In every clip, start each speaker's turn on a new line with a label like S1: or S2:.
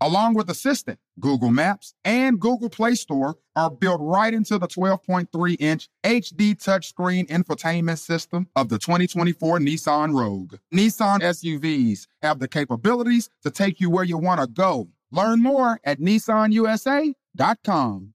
S1: along with Assistant, Google Maps, and Google Play Store are built right into the 12.3 inch HD touchscreen infotainment system of the 2024 Nissan Rogue. Nissan SUVs have the capabilities to take you where you want to go. Learn more at nissanusa.com.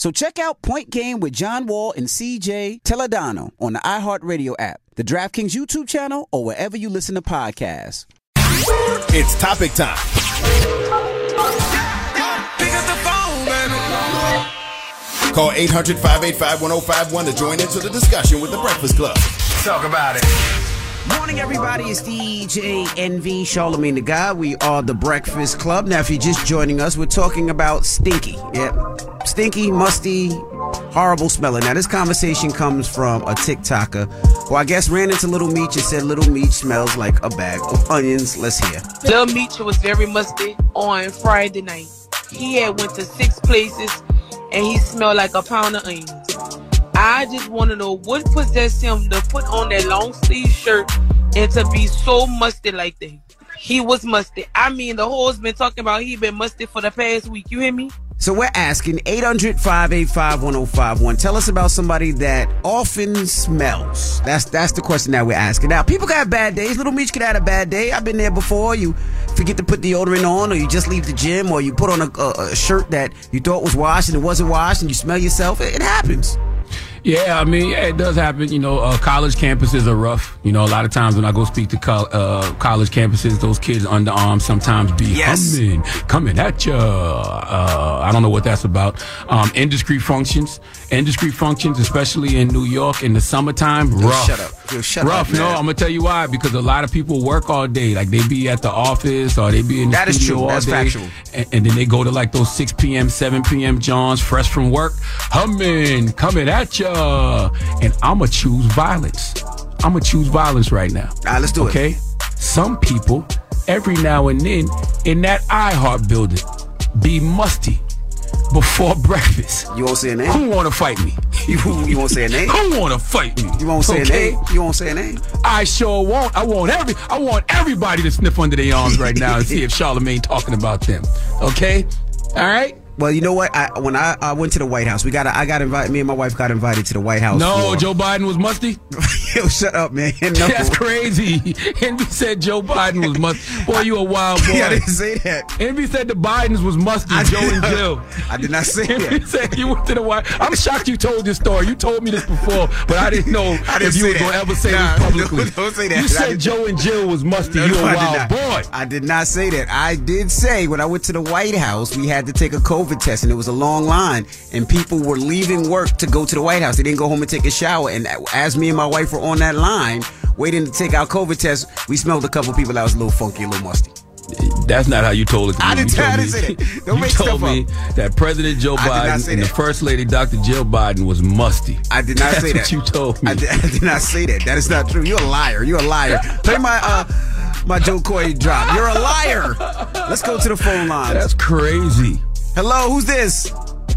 S2: So check out Point Game with John Wall and CJ Toledano on the iHeartRadio app, the DraftKings YouTube channel, or wherever you listen to podcasts.
S3: It's topic time. Call 800 585 1051 to join into the discussion with the Breakfast Club.
S4: Talk about it.
S2: Morning, everybody. It's DJ Envy Charlamagne the Guy. We are the Breakfast Club. Now, if you're just joining us, we're talking about stinky. Yep. Stinky, musty, horrible smelling. Now, this conversation comes from a TikToker who I guess ran into Little Meech and said Little Meech smells like a bag of onions. Let's hear.
S5: Little Meech was very musty on Friday night. He had went to six places and he smelled like a pound of onions. I just want to know what possessed him to put on that long sleeve shirt and to be so musty like that. He was musty. I mean, the whole's been talking about he been musty for the past week. You hear me?
S2: So we're asking 800 585 1051. Tell us about somebody that often smells. That's that's the question that we're asking. Now, people have bad days. Little Meech could have a bad day. I've been there before. You forget to put deodorant on, or you just leave the gym, or you put on a, a, a shirt that you thought was washed and it wasn't washed, and you smell yourself. It, it happens.
S6: Yeah, I mean, it does happen. You know, uh, college campuses are rough. You know, a lot of times when I go speak to co- uh, college campuses, those kids' underarms sometimes be
S2: Yes.
S6: coming, coming at you. Uh, I don't know what that's about. Um, indiscreet functions, indiscreet functions, especially in New York in the summertime,
S2: Yo,
S6: rough.
S2: shut up. Yo, shut up,
S6: no. I'm gonna tell you why. Because a lot of people work all day. Like they be at the office or they be in the
S2: That is
S6: studio
S2: true.
S6: all
S2: That's
S6: day,
S2: factual.
S6: And, and then they go to like those 6 p.m., 7 p.m. Johns, fresh from work, humming, coming at ya. And I'ma choose violence. I'ma choose violence right now.
S2: All right, let's do it.
S6: Okay? Some people, every now and then, in that iHeart building, be musty before breakfast.
S2: You won't say a name?
S6: Who wanna fight me?
S2: You, you won't say a name?
S6: Who wanna fight me?
S2: You won't say
S6: Okay?
S2: a name? You won't say a name?
S6: I sure won't. I want every I want everybody to sniff under their arms right now and see if Charlamagne talking about them. Okay? All right?
S2: Well, you know what? I, when I, I went to the White House, we got I got invited. Me and my wife got invited to the White House.
S6: No,
S2: for-
S6: Joe Biden was musty.
S2: Yo, shut up, man. No.
S6: That's crazy. Envy said Joe Biden was musty. Boy, you a wild boy.
S2: Yeah, I didn't say that.
S6: Envy said the Bidens was musty.
S2: I
S6: Joe and Jill.
S2: I did not say
S6: Envy
S2: that.
S6: said you went to the White. I'm shocked you told this story. You told me this before, but I didn't know
S2: I didn't
S6: if you were going to ever say
S2: Nah,
S6: this publicly.
S2: don't- don't say that.
S6: You said Joe and Jill was musty.
S2: No,
S6: you a wild boy.
S2: I did not say that. I did say when I went to the White House, we had to take a COVID test, and it was a long line, and people were leaving work to go to the White House. They didn't go home and take a shower, and as me and my wife were on that line waiting to take our COVID test, we smelled a couple people that was a little funky, a little musty.
S6: That's not how you told it to me.
S2: I didn't
S6: You
S2: tell-
S6: told
S2: I
S6: me-
S2: didn't say that. Don't
S6: you
S2: make
S6: told
S2: stuff
S6: me that President Joe
S2: I did not
S6: Biden and the. First Lady Dr. Jill Biden was musty.
S2: I did not
S6: That's
S2: say
S6: what
S2: that.
S6: you told me.
S2: I did, I did not say that. That is not true. You're a liar. You're a liar. Play my uh my Jo Koy drop. You're a liar. Let's go to the phone line.
S6: That's crazy.
S2: Hello, who's this?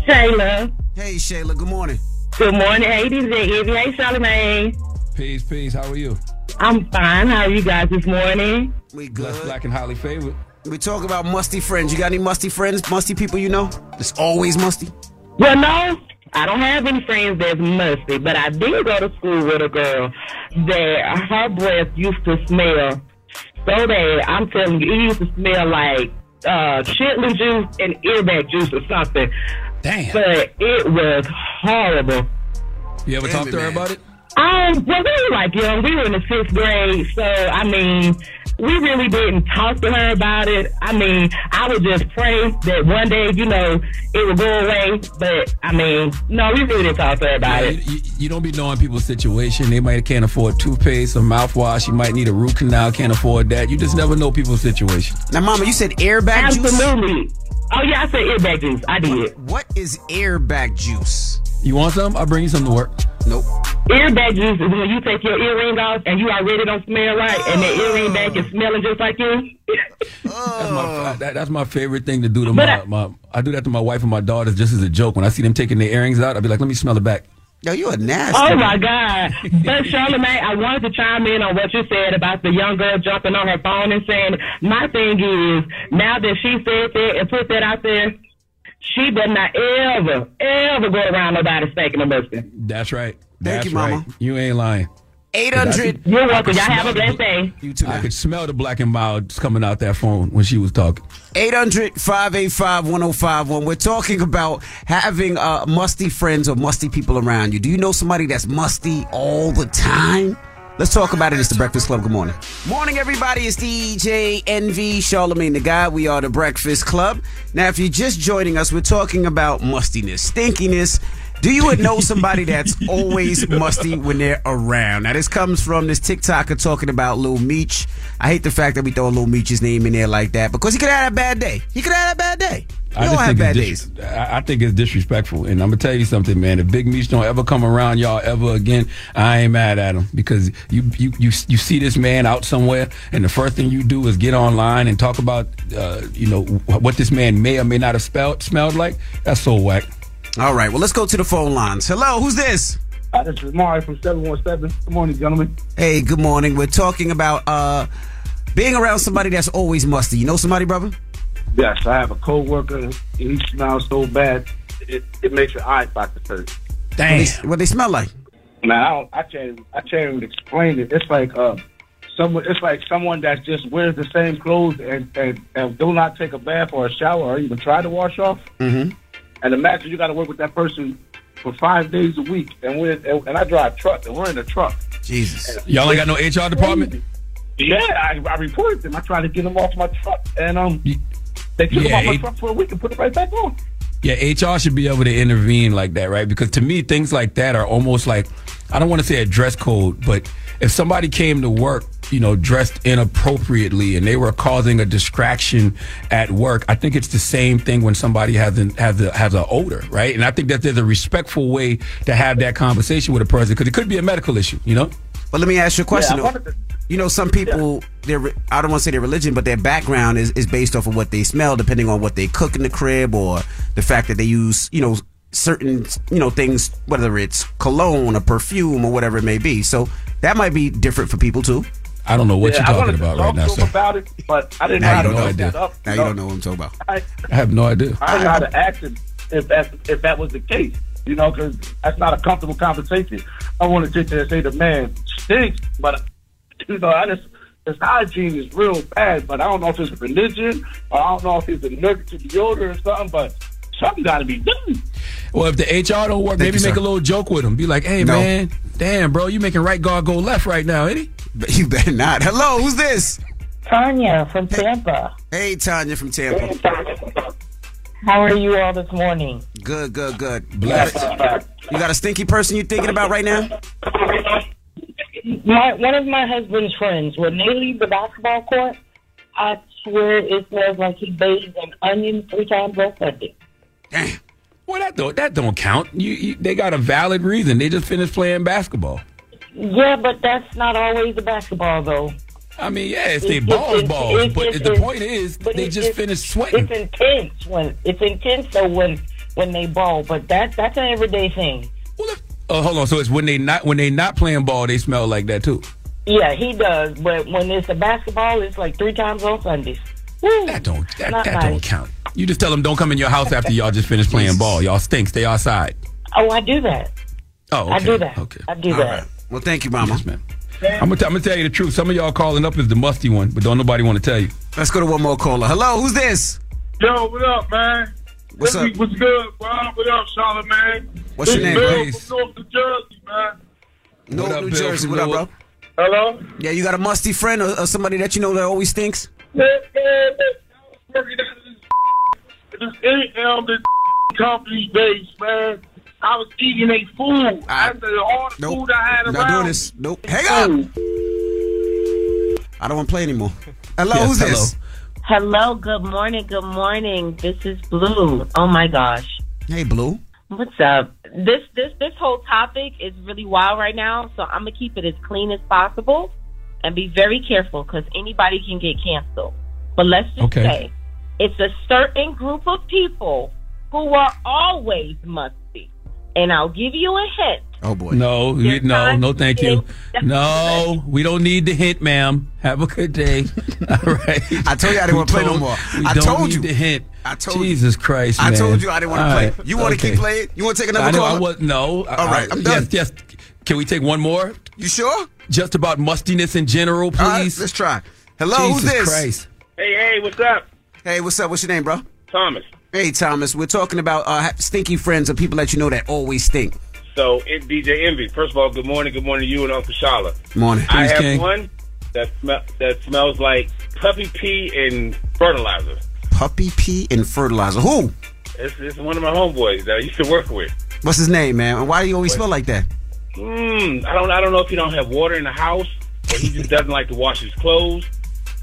S4: Shayla.
S2: Hey Shayla, good morning.
S4: Good morning. Hey, this is Envy. Hey, Charlamagne.
S6: Peace, peace. How are you?
S4: I'm fine. How are you guys this morning?
S2: We
S6: Blessed,
S2: good.
S6: black, and highly favored.
S2: We talk about musty friends. You got any musty friends? Musty people you know? It's always musty.
S4: Well, no, I don't have any friends that's musty, but I did go to school with a girl that her breath used to smell so bad. I'm telling you, it used to smell like uh, chitlin juice and earback juice or something.
S6: Damn.
S4: But it was horrible.
S6: You ever
S2: Damn
S6: talked to her about it?
S4: Um, well, we were like young. We were in the fifth grade, so I mean, we really didn't talk to her about it. I mean, I would just pray that one day, you know, it would go away. But I mean, no, we really didn't talk to her about
S6: Yeah,
S4: it.
S6: you, you- you don't be knowing people's situation. They might can't afford toothpaste or mouthwash. You might need a root canal. Can't afford that. You just never know people's situation.
S2: Now, Mama, you said airbag juice.
S4: Absolutely. Oh yeah, I said earback juice. I did.
S2: What is airbag juice?
S6: You want some? I'll bring you some to work.
S2: Nope.
S4: Earback juice is when you take your earring off and you already don't smell right, and the earring back is smelling just like you.
S6: That's my, that, that's my favorite thing to do to my,
S4: I-
S6: my. I do that to my wife and my daughters just as a joke. When I see them taking their earrings out, I'll be like, "Let me smell it back."
S2: Yo, you a nasty.
S4: Oh my God! But Charlamagne, I wanted to chime in on what you said about the young girl jumping on her phone and saying, "My thing is now that she said that and put that out there, she does not ever, ever go around nobody spanking or busting."
S6: That's right.
S2: Thank
S6: That's
S2: you, Mama.
S6: right. You ain't lying.
S2: 800.
S4: You're welcome.
S6: could
S4: Y'all have a
S6: smell
S4: blessed day.
S2: You too.
S6: I could smell the black and mild coming out that phone when she was talking.
S2: 800 585 1051. We're talking about having uh, musty friends or musty people around you. Do you know somebody that's musty all the time? Let's talk about it. It's the Breakfast Club. Good morning. Morning, everybody. It's DJ Envy Charlamagne the Guy. We are the Breakfast Club. Now, if you're just joining us, we're talking about mustiness, stinkiness. Do you know somebody that's always musty when they're around? Now, this comes from this TikToker talking about Lil Meech. I hate the fact that we throw Lil Meech's name in there like that because he could have had a bad day. He could have had a bad day. All have bad
S6: it's
S2: days.
S6: dis- I I think it's disrespectful, and I'm gonna tell you something, man. If Big Meech don't ever come around y'all ever again, I ain't mad at him because you you you you see this man out somewhere, and the first thing you do is get online and talk about uh, you know what this man may or may not have spelled smelled like. That's so whack.
S2: All right, well, let's go to the phone lines. Hello, who's this?
S7: Uh, this is Mari from 717. Good morning, gentlemen.
S2: Hey, good morning. We're talking about uh, being around somebody that's always musty. You know somebody, brother?
S7: Yes, I have a coworker. He smells so bad, it, it makes your eyes eye pockets hurt.
S2: What they, what they smell like?
S7: Man, I don't. I can't. I can't even explain it. It's like uh, someone. It's like someone that just wears the same clothes and and, and do not take a bath or a shower or even try to wash off.
S2: Mm-hmm.
S7: And imagine you got to work with that person for five days a week, and we're and, and I drive truck, and we're in a truck.
S2: Jesus.
S6: Y'all ain't got no HR department?
S7: Yeah, I, I reported them. I tried to get them off my truck, and um, they took them off my
S6: it-
S7: truck for a week and put it right back on.
S6: Yeah, HR should be able to intervene like that, right? Because to me, things like that are almost like I don't want to say a dress code, but if somebody came to work, you know, dressed inappropriately and they were causing a distraction at work, I think it's the same thing when somebody has an has a has an odor, right? And I think that there's a respectful way to have that conversation with a person because it could be a medical issue, you know.
S2: But let me ask you a question.
S7: Yeah, I
S2: though.
S7: wanted to-
S2: you know, some people, their I don't want to say their religion, but their background is, is based off of what they smell, depending on what they cook in the crib or the fact that they use, you know, certain, you know, things, whether it's cologne or perfume or whatever it may be. So that might be different for people too.
S6: I don't know what
S7: Yeah,
S6: you're talking
S7: wanted to
S6: about
S7: talk
S6: right now,
S7: to him
S6: sir.
S7: about it, but I didn't
S2: Now
S7: know
S2: you don't
S7: to
S2: know
S7: bring that
S2: idea.
S7: up.
S2: Now you don't know what I'm talking about.
S7: I,
S6: I have no idea.
S7: I didn't know how to ask him if that if that was the case. You know, because that's not a comfortable conversation. I want to sit there and say the man stinks, but you know, I just his hygiene is real bad. But I don't know if it's religion or I don't know if it's allergic to deodorant or something. But something got to be done.
S6: Well, if the HR don't work,
S2: Thank
S6: maybe
S2: you,
S6: make
S2: sir.
S6: a little joke with him. Be like, "Hey,
S2: No.
S6: man, damn, bro, you making right guard go left right now, ain't he?"
S2: But You better not. Hello, who's this?
S4: Tanya from Tampa.
S2: Hey, Tanya from Tampa.
S4: How are you all this morning?
S2: Good, good, good. You
S6: Blessed.
S2: got, a, you got a stinky person you're thinking about right now?
S4: My one of my husband's friends, when they leave the basketball court, I swear it smells like he bathes in onions three times on Sunday.
S2: Damn.
S6: Well, that don't that don't count. You, you they got a valid reason. They just finished playing babasketball.
S4: Yeah, but that's not always the basketball though.
S6: I mean, yeah, it's they
S4: It's-
S6: balls,
S4: it's-
S6: balls.
S4: it's-
S6: But the point is, they just finished sweating.
S4: It's intense when it's intense though when when they ball, but that that's an everyday thing.
S6: Well, if- oh, uh, hold on. So it's when they not when they not playing ball, they smell like that too.
S4: Yeah, he does, but when it's a basketball, it's like three times on Sundays. Woo.
S6: That don't that, that
S4: nice.
S6: don't count. You just tell them don't come in your house after y'all just finished playing ball. Y'all stink. Stay outside.
S4: Oh, I do that.
S6: Oh, okay.
S4: I do that.
S6: Okay.
S4: I do
S2: All
S4: that.
S2: right. Well, thank you, Mama.
S6: Yes, man. I'm gonna, t- I'm gonna tell you the truth. Some of y'all calling up is the musty one, but don't nobody want to tell you.
S2: Let's go to one more caller. Hello, who's this?
S8: Yo, what up, man?
S2: What's
S8: this
S2: up?
S8: week was good, bro. What up, Charlotte, man?
S2: What's your
S8: This
S2: name,
S8: Bill
S6: please?
S8: From North New Jersey, man.
S2: North
S6: up,
S2: New
S6: Bill
S2: Jersey. What up, bro?
S8: Hello?
S2: Yeah, you got a musty friend or, or somebody that you know that always stinks?
S8: Man, man, man, I was working at this, this AM, this company base, man. I was eating a food. After all the
S2: Nope.
S8: food I had
S2: Not
S8: around.
S2: doing this. Nope. Hang up. I don't want to play anymore. Hello,
S6: Yes,
S2: who's
S6: hello.
S2: this?
S4: Hello, good morning, good morning. This is Blue. Oh my gosh.
S2: Hey, Blue.
S4: What's up? This this this whole topic is really wild right now, so I'm gonna keep it as clean as possible and be very careful because anybody can get canceled. But let's just
S6: Okay.
S4: say it's a certain group of people who are always musty, and I'll give you a hint.
S2: Oh boy.
S6: No, you,
S4: Your
S6: no, no, thank you. No, we don't need the hint, ma'am. Have a good day. All right.
S2: I told you I didn't wanna play no more.
S6: We
S2: I
S6: don't
S2: told
S6: need
S2: you.
S6: the hint.
S2: I told you.
S6: Jesus Christ,
S2: I told you I didn't want to play.
S6: right,
S2: You want to
S6: okay.
S2: keep playing? You want to take another
S6: I, know,
S2: call?
S6: I was no.
S2: All right, I'm done.
S6: Yes, yes. Can we take one more?
S2: You sure?
S6: Just about mustiness in general, please.
S2: All right, let's try. Hello,
S6: Jesus
S2: who's this?
S6: Christ.
S8: Hey, hey, what's up?
S2: Hey, what's up? What's your name, bro?
S8: Thomas.
S2: Hey, Thomas. We're talking about uh, stinky friends or people that you know that always stink.
S8: So, it DJ Envy. First of all, good morning. Good morning to you and Uncle Charlotte.
S2: Morning.
S8: I
S6: Please,
S8: have
S6: King.
S8: one that, sm- that smells like puppy pee and fertilizer.
S2: Puppy pee and fertilizer. Who?
S8: It's, it's one of my homeboys that I used to work with.
S2: What's his name, man? And why do you always smell like that?
S8: Mm, I don't. I don't know if he don't have water in the house, or he just doesn't like to wash his clothes.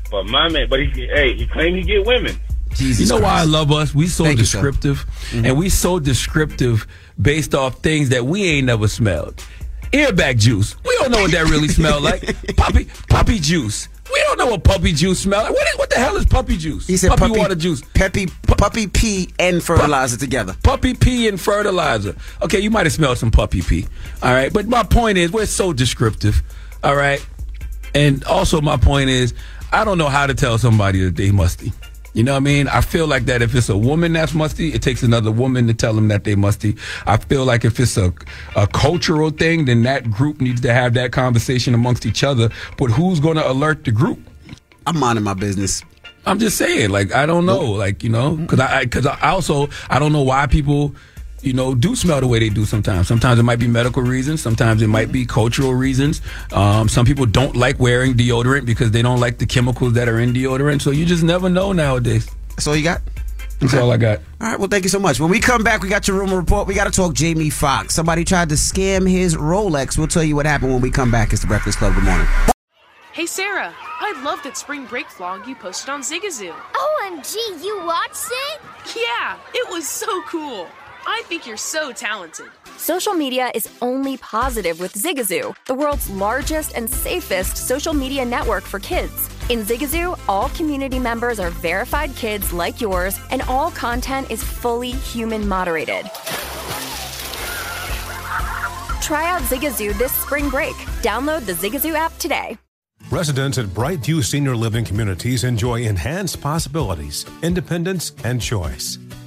S8: But my man, but he, hey, he claimed he get women.
S2: Jesus
S6: You know why I love us? We so
S2: Thank you, sir.
S6: descriptive, mm-hmm. and we so descriptive based off things that we ain't never smelled. Earback juice. We don't know what that really smelled like. Puppy puppy juice. We don't know what puppy juice smell like. What, is, what the hell is puppy juice?
S2: He said
S6: puppy,
S2: puppy,
S6: water juice.
S2: Peppy, puppy pee and fertilizer together.
S6: Puppy pee and fertilizer. Okay, you might have smelled some puppy pee. All right, but my point is, we're so descriptive. All right, and also my point is, I don't know how to tell somebody that they musty. You know what I mean? I feel like that if it's a woman that's musty, it takes another woman to tell them that they musty. I feel like if it's a, a cultural thing, then that group needs to have that conversation amongst each other. But who's going to alert the group?
S2: I'm minding my business.
S6: I'm just saying, like I don't know, like you know, because I because I also I don't know why people, you know, do smell the way they do sometimes. Sometimes it might be medical reasons. Sometimes it might be cultural reasons. Um, some people don't like wearing deodorant because they don't like the chemicals that are in deodorant. So you just never know nowadays.
S2: That's all you got?
S6: That's all I got.
S2: All right, well, thank you so much. When we come back, we got your rumor report. We got to talk Jamie Foxx. Somebody tried to scam his Rolex. We'll tell you what happened when we come back. It's the Breakfast Club. Good morning.
S9: Hey Sarah, I love that spring break vlog you posted on Zigazoo.
S10: OMG, you watched it?
S9: Yeah, it was so cool. I think you're so talented.
S11: Social media is only positive with Zigazoo, the world's largest and safest social media network for kids. In Zigazoo, all community members are verified kids like yours, and all content is fully human moderated. Try out Zigazoo this spring break. Download the Zigazoo app today.
S12: Residents at Brightview Senior Living Communities enjoy enhanced possibilities, independence, and choice.